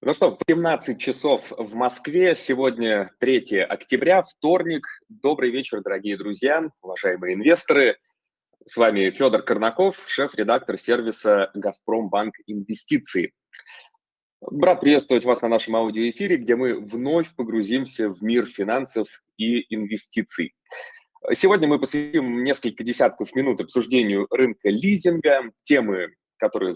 Ну что, 17 часов в Москве. Сегодня 3 октября, вторник. Добрый вечер, дорогие друзья, уважаемые инвесторы. С вами Федор Корнаков, шеф-редактор сервиса «Газпромбанк Инвестиции». Брат приветствовать вас на нашем аудиоэфире, где мы вновь погрузимся в мир финансов и инвестиций. Сегодня мы посвятим несколько десятков минут обсуждению рынка лизинга, темы, которые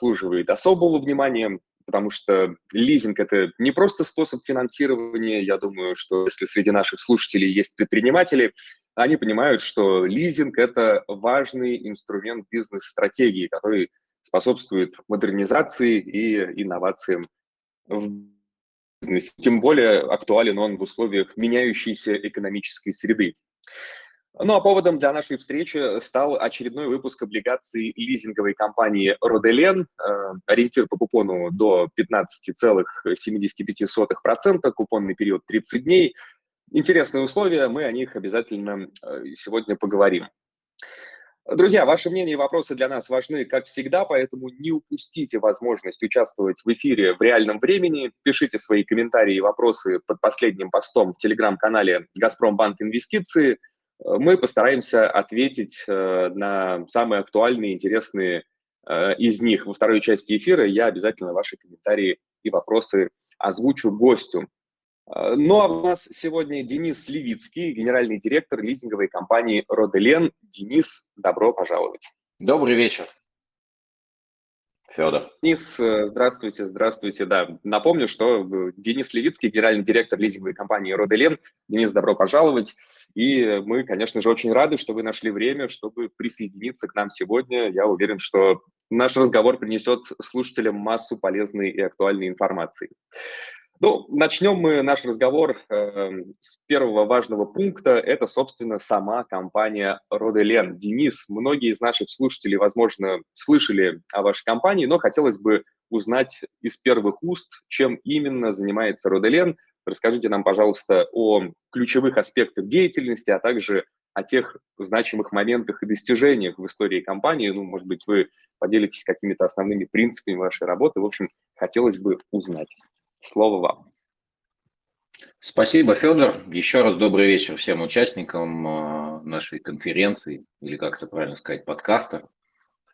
заслуживают особого внимания, потому что лизинг – это не просто способ финансирования. Я думаю, что если среди наших слушателей есть предприниматели, они понимают, что лизинг – это важный инструмент бизнес-стратегии, который способствует модернизации и инновациям в бизнесе. Тем более актуален он в условиях меняющейся экономической среды. Ну а поводом для нашей встречи стал очередной выпуск облигаций лизинговой компании «Роделен». Э, ориентир по купону до 15,75%, купонный период 30 дней. Интересные условия, мы о них обязательно э, сегодня поговорим. Друзья, ваше мнение и вопросы для нас важны, как всегда, поэтому не упустите возможность участвовать в эфире в реальном времени. Пишите свои комментарии и вопросы под последним постом в телеграм-канале «Газпромбанк Инвестиции», мы постараемся ответить э, на самые актуальные, интересные э, из них. Во второй части эфира я обязательно ваши комментарии и вопросы озвучу гостю. Э, ну а у нас сегодня Денис Левицкий, генеральный директор лизинговой компании «Роделен». Денис, добро пожаловать. Добрый вечер. Федор. Денис, здравствуйте, здравствуйте. Да, напомню, что Денис Левицкий, генеральный директор лизинговой компании «Роделен». Денис, добро пожаловать. И мы, конечно же, очень рады, что вы нашли время, чтобы присоединиться к нам сегодня. Я уверен, что наш разговор принесет слушателям массу полезной и актуальной информации. Ну, начнем мы наш разговор э, с первого важного пункта. Это, собственно, сама компания Роделен. Денис, многие из наших слушателей, возможно, слышали о вашей компании, но хотелось бы узнать из первых уст, чем именно занимается Роделен, Расскажите нам, пожалуйста, о ключевых аспектах деятельности, а также о тех значимых моментах и достижениях в истории компании. Ну, может быть, вы поделитесь какими-то основными принципами вашей работы. В общем, хотелось бы узнать. Слово вам. Спасибо, Федор. Еще раз добрый вечер всем участникам э, нашей конференции, или как это правильно сказать, подкаста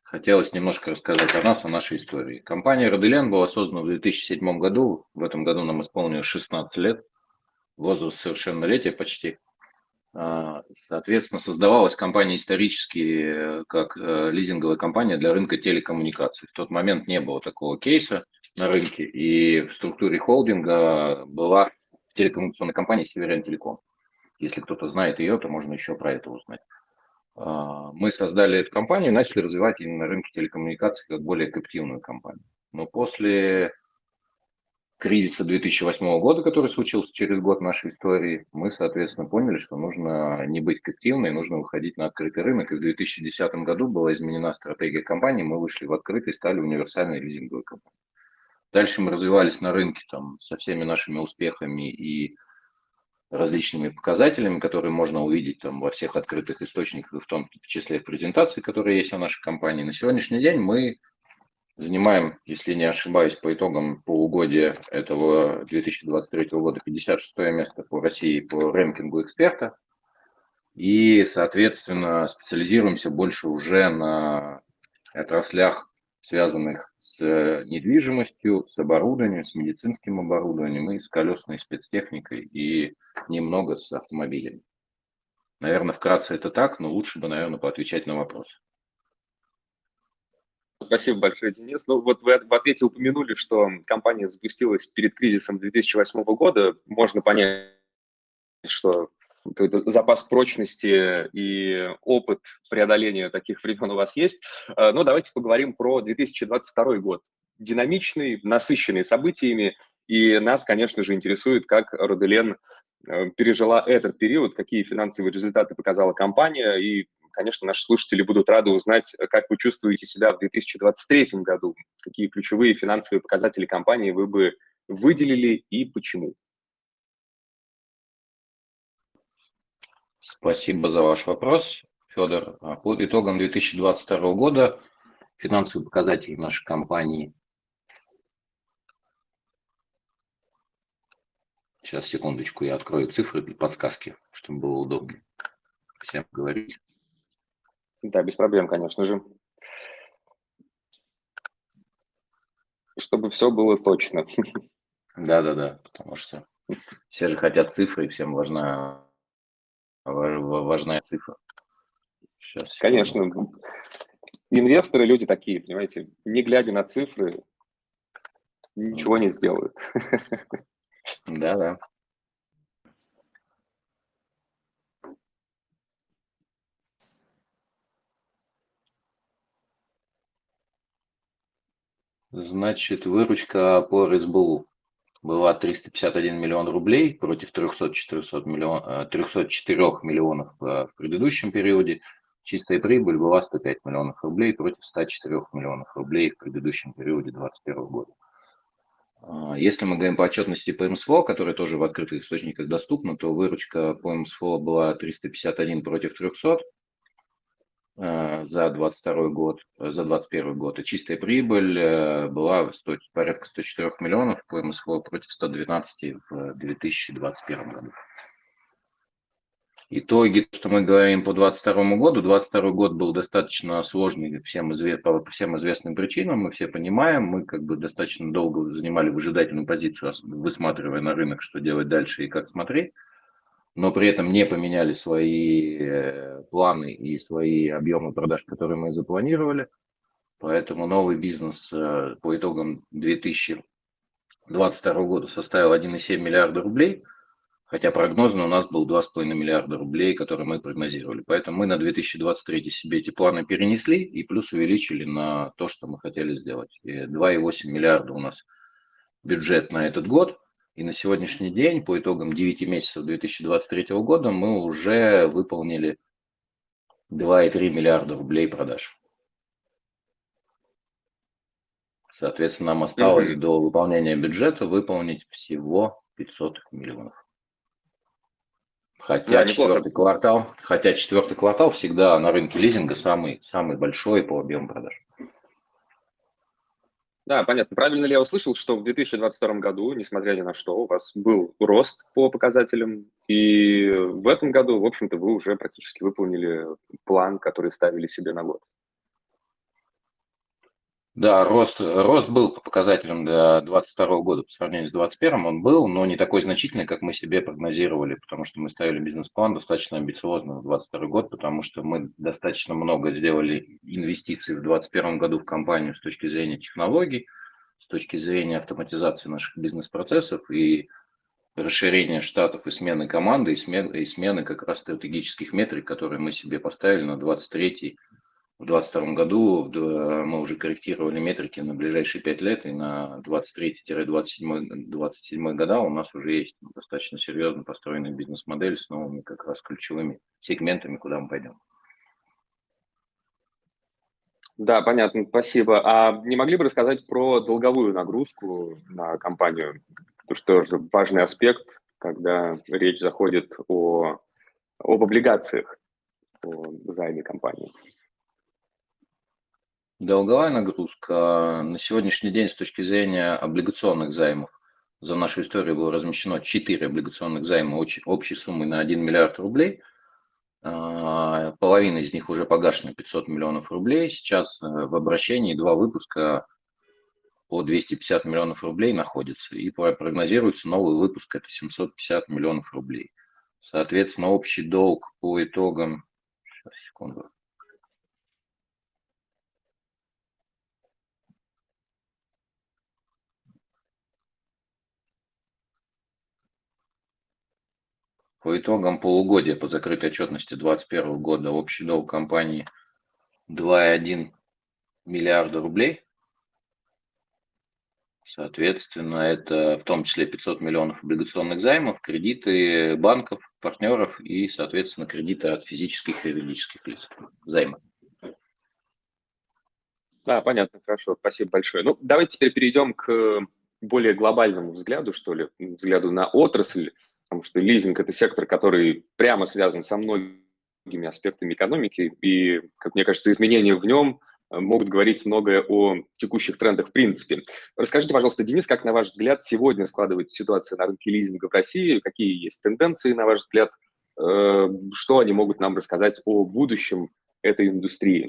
хотелось немножко рассказать о нас, о нашей истории. Компания Роделен была создана в 2007 году. В этом году нам исполнилось 16 лет. Возраст совершеннолетия почти. А, соответственно, создавалась компания исторически как э, лизинговая компания для рынка телекоммуникаций. В тот момент не было такого кейса на рынке, и в структуре холдинга была телекоммуникационная компания Северен Телеком. Если кто-то знает ее, то можно еще про это узнать. А, мы создали эту компанию и начали развивать именно рынок телекоммуникаций как более каптивную компанию. Но после кризиса 2008 года, который случился через год нашей истории, мы, соответственно, поняли, что нужно не быть активной, нужно выходить на открытый рынок. И в 2010 году была изменена стратегия компании, мы вышли в открытый стали универсальной лизинговой компанией. Дальше мы развивались на рынке там, со всеми нашими успехами и различными показателями, которые можно увидеть там во всех открытых источниках, в том числе в презентации, которые есть о нашей компании. На сегодняшний день мы занимаем, если не ошибаюсь, по итогам полугодия этого 2023 года 56 место по России по рэнкингу эксперта. И, соответственно, специализируемся больше уже на отраслях связанных с э, недвижимостью, с оборудованием, с медицинским оборудованием и с колесной спецтехникой и немного с автомобилями. Наверное, вкратце это так, но лучше бы, наверное, поотвечать на вопросы. Спасибо большое, Денис. Ну вот вы в ответе упомянули, что компания запустилась перед кризисом 2008 года. Можно понять, что какой-то запас прочности и опыт преодоления таких времен у вас есть. Э, но давайте поговорим про 2022 год. Динамичный, насыщенный событиями, и нас, конечно же, интересует, как Роделен э, пережила этот период, какие финансовые результаты показала компания, и, конечно, наши слушатели будут рады узнать, как вы чувствуете себя в 2023 году, какие ключевые финансовые показатели компании вы бы выделили и почему. Спасибо за ваш вопрос, Федор. По итогам 2022 года финансовые показатели нашей компании. Сейчас, секундочку, я открою цифры для подсказки, чтобы было удобнее всем говорить. Да, без проблем, конечно же. Чтобы все было точно. Да, да, да, потому что все же хотят цифры, всем важна важна цифра. Сейчас, Конечно. Инвесторы люди такие, понимаете, не глядя на цифры, ничего не сделают. Да-да. Значит, выручка по РСБУ была 351 миллион рублей против 300-400 миллион, 304 э, миллионов в предыдущем периоде. Чистая прибыль была 105 миллионов рублей против 104 миллионов рублей в предыдущем периоде 2021 года. А, если мы говорим по отчетности по МСФО, которая тоже в открытых источниках доступна, то выручка по МСФО была 351 против 300, Э, за 22 год, э, за 21 год, и чистая прибыль э, была 100, порядка 104 миллионов по МСФО против 112 в 2021 году. Итоги, что мы говорим по 2022 году, 2022 год был достаточно сложный всем извест, по всем известным причинам, мы все понимаем, мы как бы достаточно долго занимали выжидательную позицию, высматривая на рынок, что делать дальше и как смотреть но при этом не поменяли свои э, планы и свои объемы продаж, которые мы запланировали. Поэтому новый бизнес э, по итогам 2022 года составил 1,7 миллиарда рублей, хотя прогнозно у нас был 2,5 миллиарда рублей, которые мы прогнозировали. Поэтому мы на 2023 себе эти планы перенесли и плюс увеличили на то, что мы хотели сделать. 2,8 миллиарда у нас бюджет на этот год – и на сегодняшний день, по итогам 9 месяцев 2023 года, мы уже выполнили 2,3 миллиарда рублей продаж. Соответственно, нам осталось mm-hmm. до выполнения бюджета выполнить всего 500 миллионов. Хотя да, четвертый квартал, хотя четвертый квартал всегда на рынке лизинга самый, самый большой по объему продаж. Да, понятно. Правильно ли я услышал, что в 2022 году, несмотря ни на что, у вас был рост по показателям, и в этом году, в общем-то, вы уже практически выполнили план, который ставили себе на год? Да, рост, рост был по показателям до 2022 года по сравнению с 2021, он был, но не такой значительный, как мы себе прогнозировали, потому что мы ставили бизнес-план достаточно амбициозно в 2022 год, потому что мы достаточно много сделали инвестиций в 2021 году в компанию с точки зрения технологий, с точки зрения автоматизации наших бизнес-процессов и расширения штатов и смены команды, и смены, и смены как раз стратегических метрик, которые мы себе поставили на 23 в 2022 году мы уже корректировали метрики на ближайшие 5 лет, и на 23-27 года у нас уже есть достаточно серьезно построенная бизнес-модель с новыми как раз ключевыми сегментами, куда мы пойдем. Да, понятно, спасибо. А не могли бы рассказать про долговую нагрузку на компанию? Потому что тоже важный аспект, когда речь заходит о, об облигациях, о займе компании. Долговая нагрузка на сегодняшний день с точки зрения облигационных займов за нашу историю было размещено 4 облигационных займа общей суммой на 1 миллиард рублей. А, половина из них уже погашена 500 миллионов рублей. Сейчас э, в обращении два выпуска по 250 миллионов рублей находятся. И прогнозируется новый выпуск, это 750 миллионов рублей. Соответственно, общий долг по итогам... Сейчас, секунду. По итогам полугодия по закрытой отчетности 2021 года общий долг компании 2,1 миллиарда рублей. Соответственно, это в том числе 500 миллионов облигационных займов, кредиты банков, партнеров и, соответственно, кредиты от физических и юридических лиц. Займы. Да, понятно, хорошо, спасибо большое. Ну, давайте теперь перейдем к более глобальному взгляду, что ли, взгляду на отрасль потому что лизинг – это сектор, который прямо связан со многими аспектами экономики, и, как мне кажется, изменения в нем могут говорить многое о текущих трендах в принципе. Расскажите, пожалуйста, Денис, как, на ваш взгляд, сегодня складывается ситуация на рынке лизинга в России? Какие есть тенденции, на ваш взгляд? Что они могут нам рассказать о будущем этой индустрии?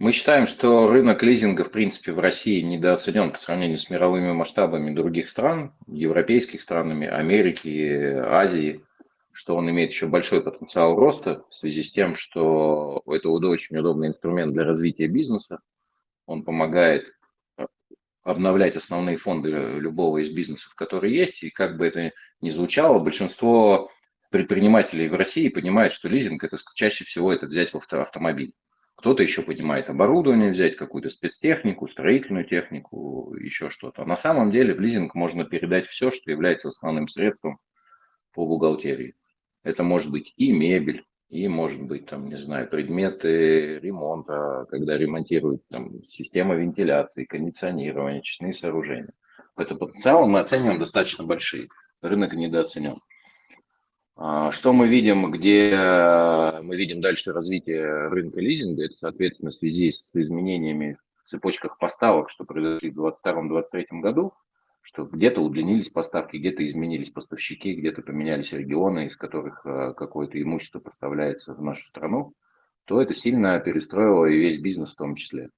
Мы считаем, что рынок лизинга, в принципе, в России недооценен по сравнению с мировыми масштабами других стран, европейских странами, Америки, Азии, что он имеет еще большой потенциал роста в связи с тем, что это очень удобный инструмент для развития бизнеса. Он помогает э, обновлять основные фонды любого из бизнесов, которые есть. И как бы это ни звучало, большинство предпринимателей в России понимает, что лизинг это чаще всего это взять в автомобиль. Кто-то еще понимает оборудование взять, какую-то спецтехнику, строительную технику, еще что-то. А на самом деле в лизинг можно передать все, что является основным средством по бухгалтерии. Это может быть и мебель, и может быть, там, не знаю, предметы ремонта, когда ремонтируют там, система вентиляции, кондиционирование, очистные сооружения. Поэтому потенциал мы оцениваем достаточно большие. Рынок недооценен. А, что мы видим, где э, мы видим дальше развитие рынка лизинга, это, соответственно, в связи с изменениями в цепочках поставок, что произошли в 2022-2023 году, что где-то удлинились поставки, где-то изменились поставщики, где-то поменялись регионы, из которых э, какое-то имущество поставляется в нашу страну, то это сильно перестроило и весь бизнес в том числе.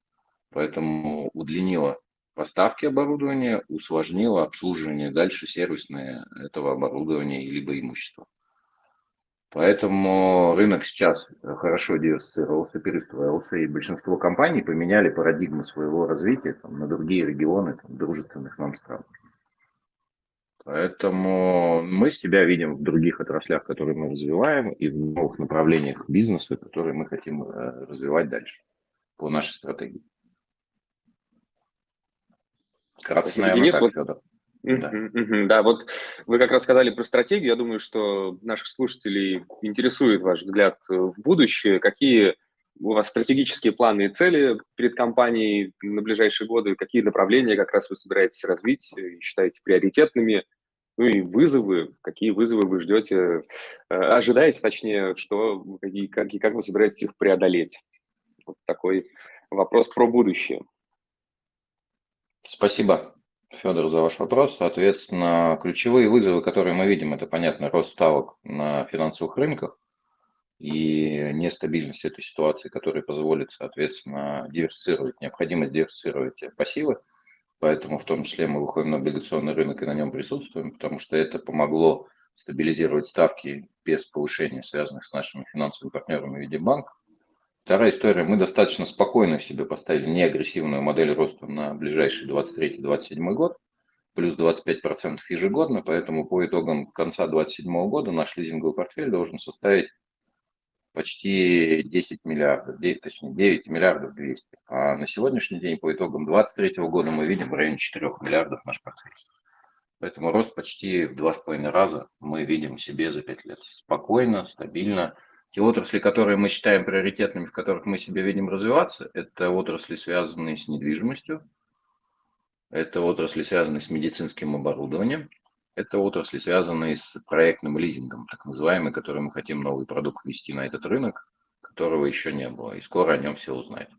Поэтому удлинило поставки оборудования, усложнило обслуживание дальше сервисное этого оборудования либо имущества. Поэтому рынок сейчас хорошо диверсифицировался, перестроился, и большинство компаний поменяли парадигму своего развития там, на другие регионы там, дружественных нам стран. Поэтому мы себя видим в других отраслях, которые мы развиваем, и в новых направлениях бизнеса, которые мы хотим э, развивать дальше по нашей стратегии. Кратко, наверное, Денис, так, вот... Федор. Да. да, вот вы как раз сказали про стратегию. Я думаю, что наших слушателей интересует ваш взгляд в будущее. Какие у вас стратегические планы и цели перед компанией на ближайшие годы? Какие направления как раз вы собираетесь развить и считаете приоритетными? Ну и вызовы, какие вызовы вы ждете, э, ожидаете, точнее, что, какие, как, как вы собираетесь их преодолеть? Вот такой вопрос про будущее. Спасибо. Федор, за ваш вопрос. Соответственно, ключевые вызовы, которые мы видим, это, понятно, рост ставок на финансовых рынках и нестабильность этой ситуации, которая позволит, соответственно, диверсировать, необходимость диверсировать пассивы. Поэтому в том числе мы выходим на облигационный рынок и на нем присутствуем, потому что это помогло стабилизировать ставки без повышения, связанных с нашими финансовыми партнерами в виде банков. Вторая история. Мы достаточно спокойно себе поставили неагрессивную модель роста на ближайший 23-27 год, плюс 25% ежегодно, поэтому по итогам конца 2027 года наш лизинговый портфель должен составить почти 10 миллиардов, 9, точнее 9 миллиардов 200. А на сегодняшний день по итогам 2023 года мы видим в районе 4 миллиардов наш портфель. Поэтому рост почти в 2,5 раза мы видим себе за 5 лет. Спокойно, стабильно, те отрасли, которые мы считаем приоритетными, в которых мы себя видим развиваться, это отрасли, связанные с недвижимостью, это отрасли, связанные с медицинским оборудованием, это отрасли, связанные с проектным лизингом, так называемый, который мы хотим новый продукт ввести на этот рынок, которого еще не было, и скоро о нем все узнают.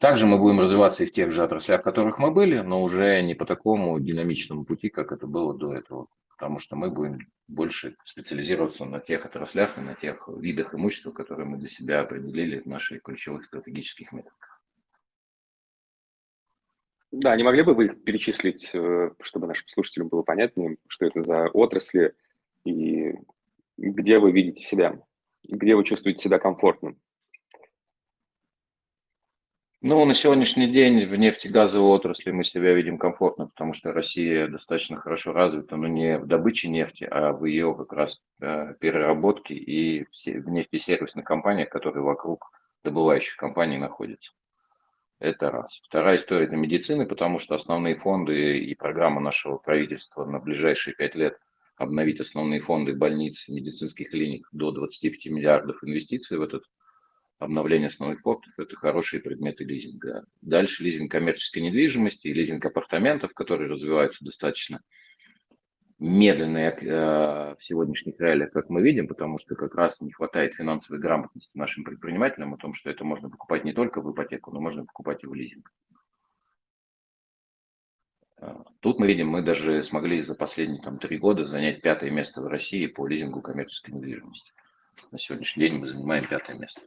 Также мы будем развиваться и в тех же отраслях, в которых мы были, но уже не по такому динамичному пути, как это было до этого потому что мы будем больше специализироваться на тех отраслях и на тех видах имущества, которые мы для себя определили в наших ключевых стратегических методах. Да, не могли бы вы их перечислить, э, чтобы нашим слушателям было понятнее, что это за отрасли и где вы видите себя, где вы чувствуете себя комфортно? Ну, на сегодняшний день в нефтегазовой отрасли мы себя видим комфортно, потому что Россия достаточно хорошо развита, но не в добыче нефти, а в ее как раз э, переработке и в нефтесервисных компаниях, которые вокруг добывающих компаний находятся. Это раз. Вторая история – это медицины, потому что основные фонды и программа нашего правительства на ближайшие пять лет обновить основные фонды больниц, медицинских клиник до 25 миллиардов инвестиций в этот обновление основных фондов – это хорошие предметы лизинга. Дальше лизинг коммерческой недвижимости и лизинг апартаментов, которые развиваются достаточно медленные э, в сегодняшних реалиях, как мы видим, потому что как раз не хватает финансовой грамотности нашим предпринимателям о том, что это можно покупать не только в ипотеку, но можно покупать и в лизинг. Э, тут мы видим, мы даже смогли за последние там, три года занять пятое место в России по лизингу коммерческой недвижимости. На сегодняшний день мы занимаем пятое место.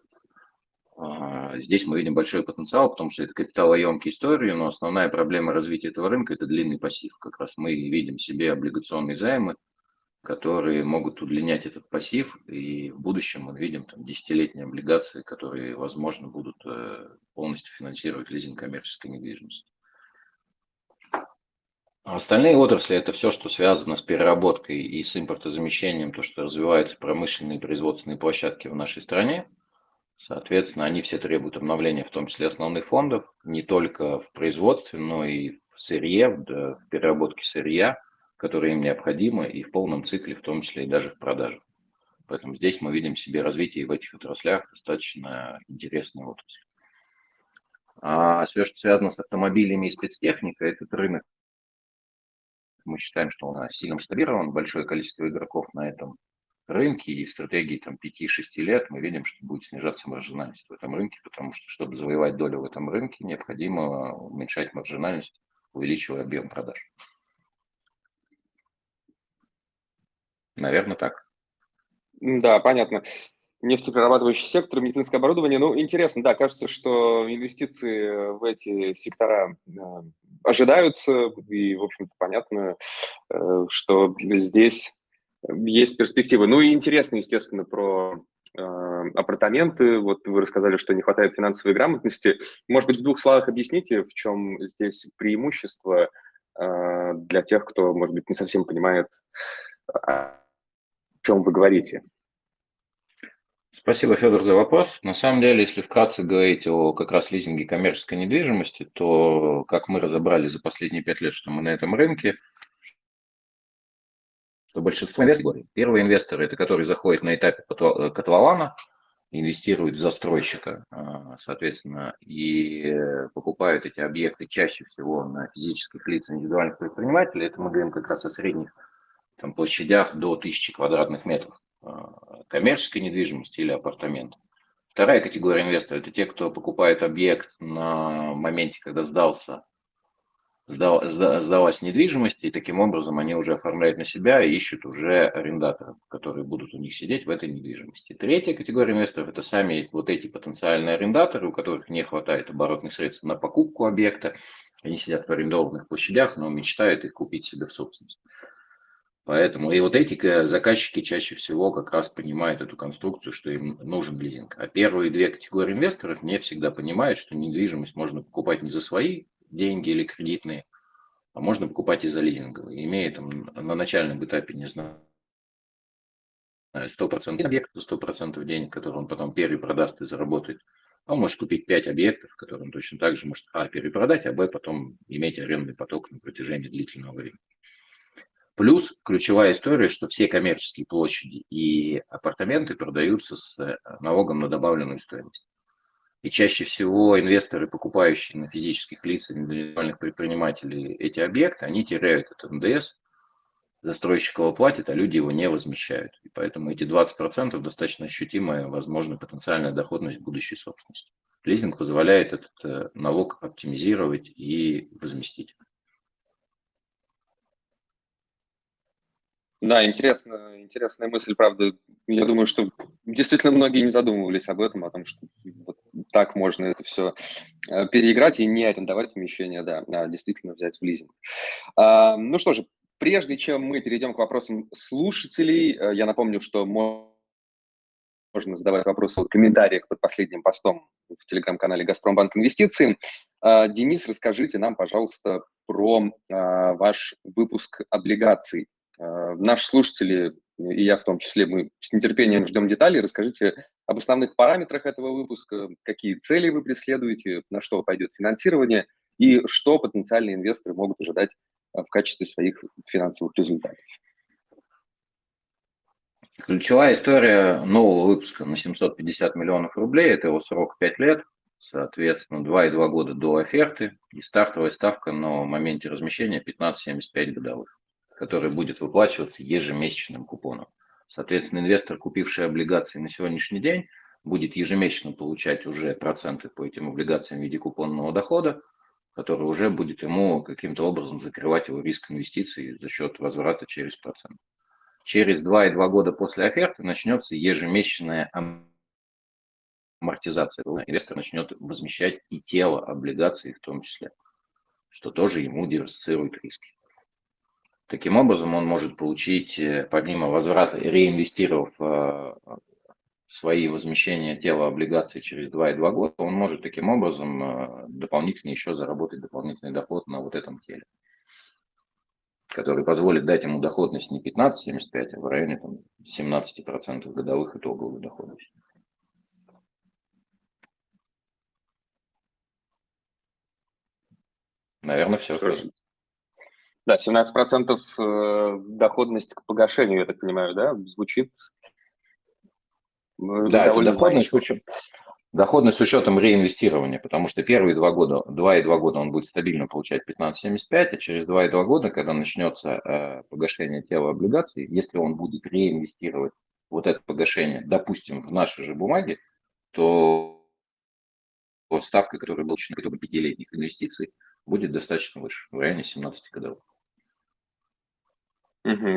А, здесь мы видим большой потенциал, потому что это капиталоемкие истории, но основная проблема развития этого рынка – это длинный пассив. Как раз мы видим себе облигационные займы, которые могут удлинять этот пассив, и в будущем мы видим там, десятилетние облигации, которые, возможно, будут э, полностью финансировать лизинг коммерческой недвижимости. Остальные отрасли – это все, что связано с переработкой и с импортозамещением, то, что развиваются промышленные производственные площадки в нашей стране – Соответственно, они все требуют обновления, в том числе основных фондов, не только в производстве, но и в сырье, в переработке сырья, которое им необходимо, и в полном цикле, в том числе и даже в продаже. Поэтому здесь мы видим себе развитие в этих отраслях достаточно интересной отрасли. А все, что связано с автомобилями и спецтехникой, этот рынок, мы считаем, что он сильно масштабирован, большое количество игроков на этом рынке и в стратегии там, 5-6 лет мы видим, что будет снижаться маржинальность в этом рынке, потому что, чтобы завоевать долю в этом рынке, необходимо уменьшать маржинальность, увеличивая объем продаж. Наверное, так. Да, понятно. Нефтеперерабатывающий сектор, медицинское оборудование. Ну, интересно, да, кажется, что инвестиции в эти сектора э, ожидаются, и, в общем-то, понятно, э, что здесь есть перспективы. Ну и интересно, естественно, про э, апартаменты. Вот вы рассказали, что не хватает финансовой грамотности. Может быть, в двух словах объясните, в чем здесь преимущество э, для тех, кто, может быть, не совсем понимает, о чем вы говорите. Спасибо, Федор, за вопрос. На самом деле, если вкратце говорить о как раз лизинге коммерческой недвижимости, то, как мы разобрали за последние пять лет, что мы на этом рынке – что большинство инвесторов, первые инвесторы, это которые заходят на этапе э, котлована, инвестируют в застройщика, а, соответственно, и покупают эти объекты чаще всего на физических лиц индивидуальных предпринимателей. Это мы говорим как раз о средних там, площадях до 1000 квадратных метров коммерческой недвижимости или апартаментов. Вторая категория инвесторов – это те, кто покупает объект на моменте, когда сдался сдалась недвижимость, и таким образом они уже оформляют на себя и ищут уже арендаторов, которые будут у них сидеть в этой недвижимости. Третья категория инвесторов – это сами вот эти потенциальные арендаторы, у которых не хватает оборотных средств на покупку объекта, они сидят в арендованных площадях, но мечтают их купить себе в собственность. Поэтому и вот эти заказчики чаще всего как раз понимают эту конструкцию, что им нужен лизинг. А первые две категории инвесторов не всегда понимают, что недвижимость можно покупать не за свои деньги или кредитные, а можно покупать и за лизинговые, имея там на начальном этапе, не знаю, 100% объект, 100% денег, которые он потом перепродаст и заработает. Он может купить 5 объектов, которые он точно так же может А перепродать, а Б потом иметь арендный поток на протяжении длительного времени. Плюс ключевая история, что все коммерческие площади и апартаменты продаются с э, налогом на добавленную стоимость. И чаще всего инвесторы, покупающие на физических лиц, индивидуальных предпринимателей эти объекты, они теряют этот НДС, застройщик его платит, а люди его не возмещают. И поэтому эти 20% достаточно ощутимая, возможно, потенциальная доходность будущей собственности. Лизинг позволяет этот э, налог оптимизировать и возместить. Да, интересно, интересная мысль, правда. Я думаю, что действительно многие не задумывались об этом, о том, что вот так можно это все э, переиграть и не арендовать помещение, да, а действительно взять в лизинг. А, ну что же, прежде чем мы перейдем к вопросам слушателей, э, я напомню, что можно задавать вопросы в комментариях под последним постом в телеграм-канале «Газпромбанк Инвестиции». А, Денис, расскажите нам, пожалуйста, про а, ваш выпуск облигаций наши слушатели, и я в том числе, мы с нетерпением ждем деталей. Расскажите об основных параметрах этого выпуска, какие цели вы преследуете, на что пойдет финансирование и что потенциальные инвесторы могут ожидать э, в качестве своих финансовых результатов. Ключевая история нового выпуска на 750 миллионов рублей, это его срок 5 лет, соответственно, 2,2 года до оферты и стартовая ставка на моменте размещения 15,75 годовых. Который будет выплачиваться ежемесячным купоном. Соответственно, инвестор, купивший облигации на сегодняшний день, будет ежемесячно получать уже проценты по этим облигациям в виде купонного дохода, который уже будет ему каким-то образом закрывать его риск инвестиций за счет возврата через процент. Через 2,2 года после оферты начнется ежемесячная амортизация. Инвестор начнет возмещать и тело облигаций в том числе, что тоже ему диверсифицирует риски. Таким образом, он может получить, э, помимо возврата, реинвестировав э, свои возмещения тела облигаций через 2,2 года, он может таким образом э, дополнительно еще заработать дополнительный доход на вот этом теле, который позволит дать ему доходность не 15,75, а в районе там, 17% годовых итоговых доходов. Наверное, все. Слушай, да, 17% э, доходность к погашению, я так понимаю, да, звучит да, это доходность, с учетом, доходность с учетом реинвестирования, потому что первые два года, два и два года он будет стабильно получать 15,75, а через два и два года, когда начнется э, погашение тела облигаций, если он будет реинвестировать вот это погашение, допустим, в наши же бумаги, то ставка, которая была бы пятилетних инвестиций, будет достаточно выше, в районе 17 годовых.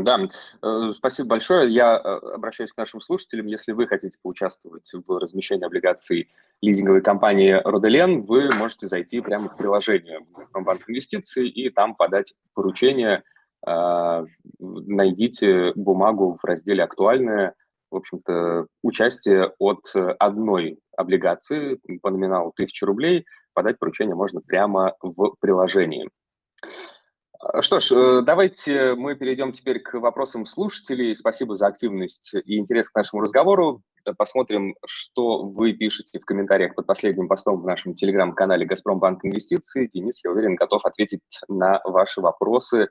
Да, э, спасибо большое. Я э, обращаюсь к нашим слушателям. Если вы хотите поучаствовать в размещении облигаций лизинговой компании Роделен, вы можете зайти прямо в приложение Банк инвестиций и там подать поручение. А, найдите бумагу в разделе «Актуальное». В общем-то, участие от одной облигации по номиналу 1000 рублей подать поручение можно прямо в приложении. А, что ж, э, давайте мы перейдем теперь к вопросам слушателей. Спасибо за активность и интерес к нашему разговору. Посмотрим, что вы пишете в комментариях под последним постом в нашем телеграм-канале «Газпромбанк Инвестиции». Денис, я уверен, готов ответить на ваши вопросы.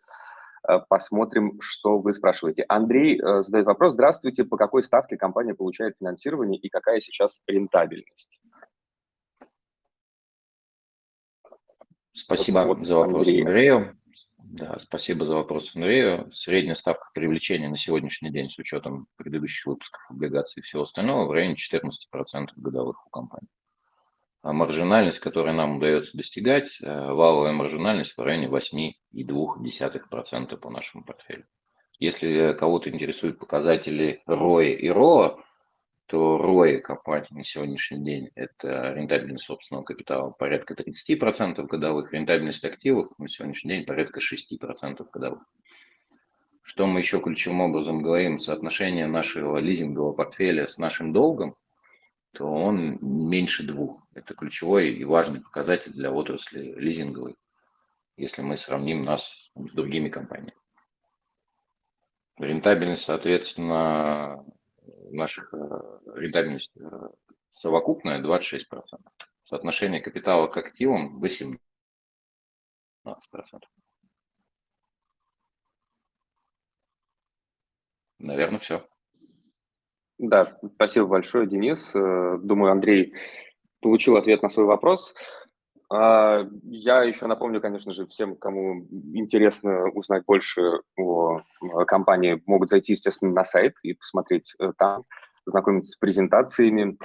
Э, посмотрим, что вы спрашиваете. Андрей э, задает вопрос. Здравствуйте. По какой ставке компания получает финансирование и какая сейчас рентабельность? Спасибо за вопрос, Андрей. Андрею. Да, спасибо за вопрос, Андрею. Средняя ставка привлечения на сегодняшний день с учетом предыдущих выпусков облигаций и всего остального в районе 14% годовых у компании. А маржинальность, которую нам удается достигать, э, валовая маржинальность в районе 8,2% по нашему портфелю. Если кого-то интересуют показатели ROI и ROA, то ROI компании на сегодняшний день – это рентабельность собственного капитала порядка 30% годовых, рентабельность активов на сегодняшний день порядка 6% годовых. Что мы еще ключевым образом говорим, соотношение нашего лизингового портфеля с нашим долгом, то он меньше двух. Это ключевой и важный показатель для отрасли лизинговой, если мы сравним нас с другими компаниями. Рентабельность, соответственно, наших э, рентабельность э, совокупная 26%. Соотношение капитала к активам 18%. Наверное, все. Да, спасибо большое, Денис. Э, думаю, Андрей получил ответ на свой вопрос. А, я еще напомню, конечно же, всем, кому интересно узнать больше о компании, могут зайти, естественно, на сайт и посмотреть э, там, знакомиться с презентациями.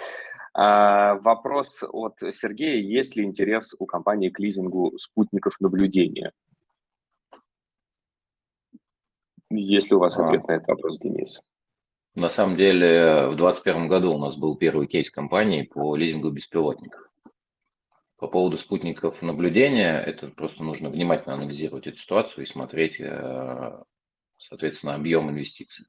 А, вопрос от Сергея. Есть ли интерес у компании к лизингу спутников наблюдения? Есть ли у вас а. ответ на этот вопрос, Денис? На самом деле, в 2021 году у нас был первый кейс компании по лизингу беспилотников. По поводу спутников наблюдения, это просто нужно внимательно анализировать эту ситуацию и смотреть, э, соответственно, объем инвестиций.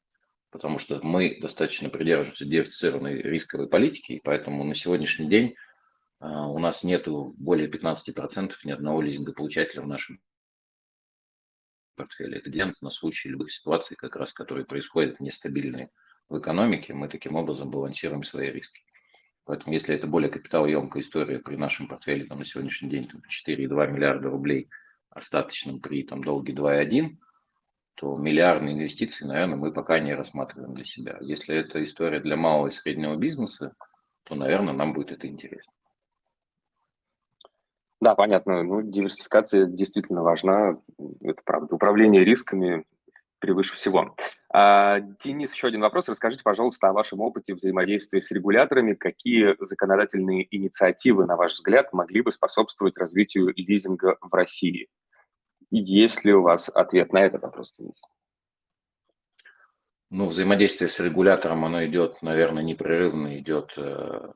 Потому что мы достаточно придерживаемся диверсифицированной рисковой политики, и поэтому на сегодняшний день э, у нас нет более 15% ни одного лизингополучателя в нашем портфеле. Это диант на случай любых ситуаций, как раз, которые происходят нестабильные в экономике. Мы таким образом балансируем свои риски. Поэтому если это более капиталоемкая история при нашем портфеле там, на сегодняшний день там, 4,2 миллиарда рублей остаточным при там, долге 2,1, то миллиардные инвестиции, наверное, мы пока не рассматриваем для себя. Если это история для малого и среднего бизнеса, то, наверное, нам будет это интересно. Да, понятно. Ну, диверсификация действительно важна. Это правда. Управление рисками превыше всего. А, Денис, еще один вопрос. Расскажите, пожалуйста, о вашем опыте взаимодействия с регуляторами. Какие законодательные инициативы, на ваш взгляд, могли бы способствовать развитию лизинга в России? Есть ли у вас ответ на этот вопрос, Денис? Ну, взаимодействие с регулятором, оно идет, наверное, непрерывно, идет э,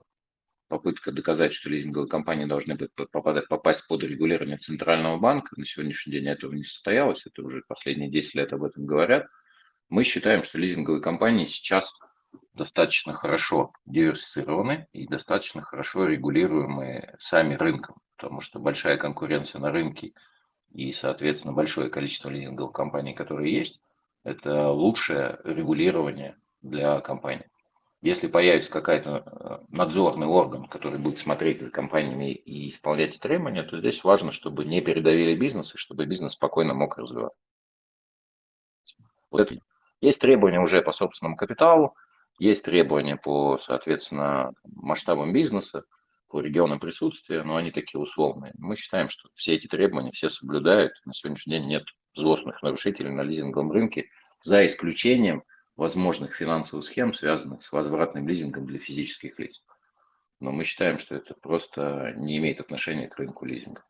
попытка доказать, что лизинговые компании должны попадать, попасть под регулирование Центрального банка. На сегодняшний день этого не состоялось, это уже последние 10 лет об этом говорят. Мы считаем, что лизинговые компании сейчас достаточно хорошо диверсифицированы и достаточно хорошо регулируемые сами рынком, потому что большая конкуренция на рынке и, соответственно, большое количество лизинговых компаний, которые есть, это лучшее регулирование для компании. Если появится какой-то э, надзорный орган, который будет смотреть за компаниями и исполнять требования, то здесь важно, чтобы не передавили бизнес и чтобы бизнес спокойно мог развиваться. Вот это. Есть требования уже по собственному капиталу, есть требования по, соответственно, масштабам бизнеса, по регионам присутствия, но они такие условные. Мы считаем, что все эти требования все соблюдают. На сегодняшний день нет злостных нарушителей на лизинговом рынке, за исключением – возможных финансовых схем, связанных с возвратным лизингом для физических лиц. Но мы считаем, что это просто не имеет отношения к рынку лизинга.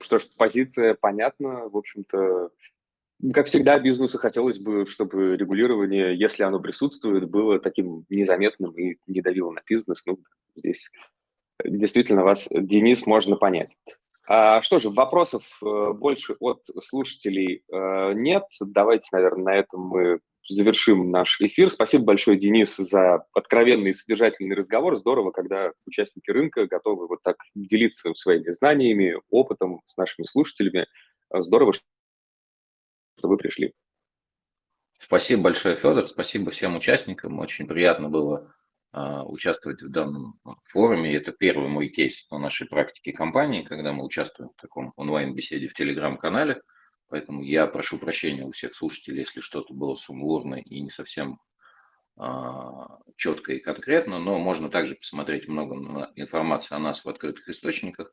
Что ж, позиция понятна. В общем-то, как всегда, бизнесу хотелось бы, чтобы регулирование, если оно присутствует, было таким незаметным и не давило на бизнес. Ну, здесь действительно вас, Денис, можно понять. А, что же, вопросов э, больше от слушателей э, нет. Давайте, наверное, на этом мы завершим наш эфир. Спасибо большое, Денис, за откровенный и содержательный разговор. Здорово, когда участники рынка готовы вот так делиться своими знаниями, опытом с нашими слушателями. Здорово, что вы пришли. Спасибо большое, Федор. Спасибо всем участникам. Очень приятно было участвовать в данном форуме. Это первый мой кейс на нашей практике компании, когда мы участвуем в таком онлайн-беседе в Телеграм-канале. Поэтому я прошу прощения у всех слушателей, если что-то было сумбурно и не совсем а, четко и конкретно, но можно также посмотреть много информации о нас в открытых источниках,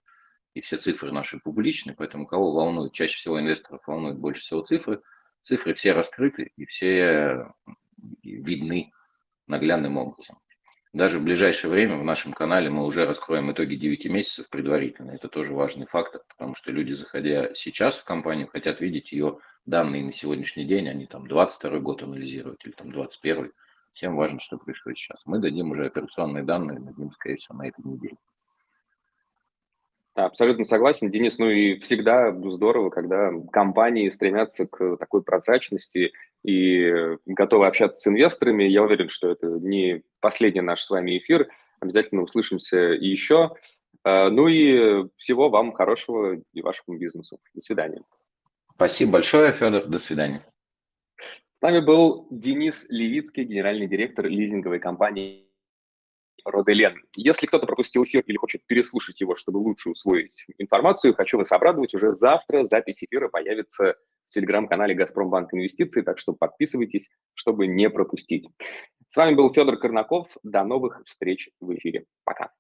и все цифры наши публичны, поэтому кого волнует, чаще всего инвесторов волнует больше всего цифры, цифры все раскрыты и все видны наглядным образом. Даже в ближайшее время в нашем канале мы уже раскроем итоги 9 месяцев предварительно. Это тоже важный фактор, потому что люди, заходя сейчас в компанию, хотят видеть ее данные на сегодняшний день, они там 22 год анализируют или там 21 Всем важно, что происходит сейчас. Мы дадим уже операционные данные, дадим, скорее всего, на этой неделе. Абсолютно согласен, Денис. Ну и всегда здорово, когда компании стремятся к такой прозрачности и готовы общаться с инвесторами. Я уверен, что это не последний наш с вами эфир. Обязательно услышимся еще. А, ну и всего вам хорошего и вашему бизнесу. До свидания. Спасибо большое, Федор. До свидания. С нами был Денис Левицкий, генеральный директор лизинговой компании Роделен. Если кто-то пропустил эфир или хочет переслушать его, чтобы лучше усвоить информацию, хочу вас обрадовать. Уже завтра запись эфира появится в телеграм-канале «Газпромбанк Инвестиции», так что подписывайтесь, чтобы не пропустить. С вами был Федор Корнаков. До новых встреч в эфире. Пока.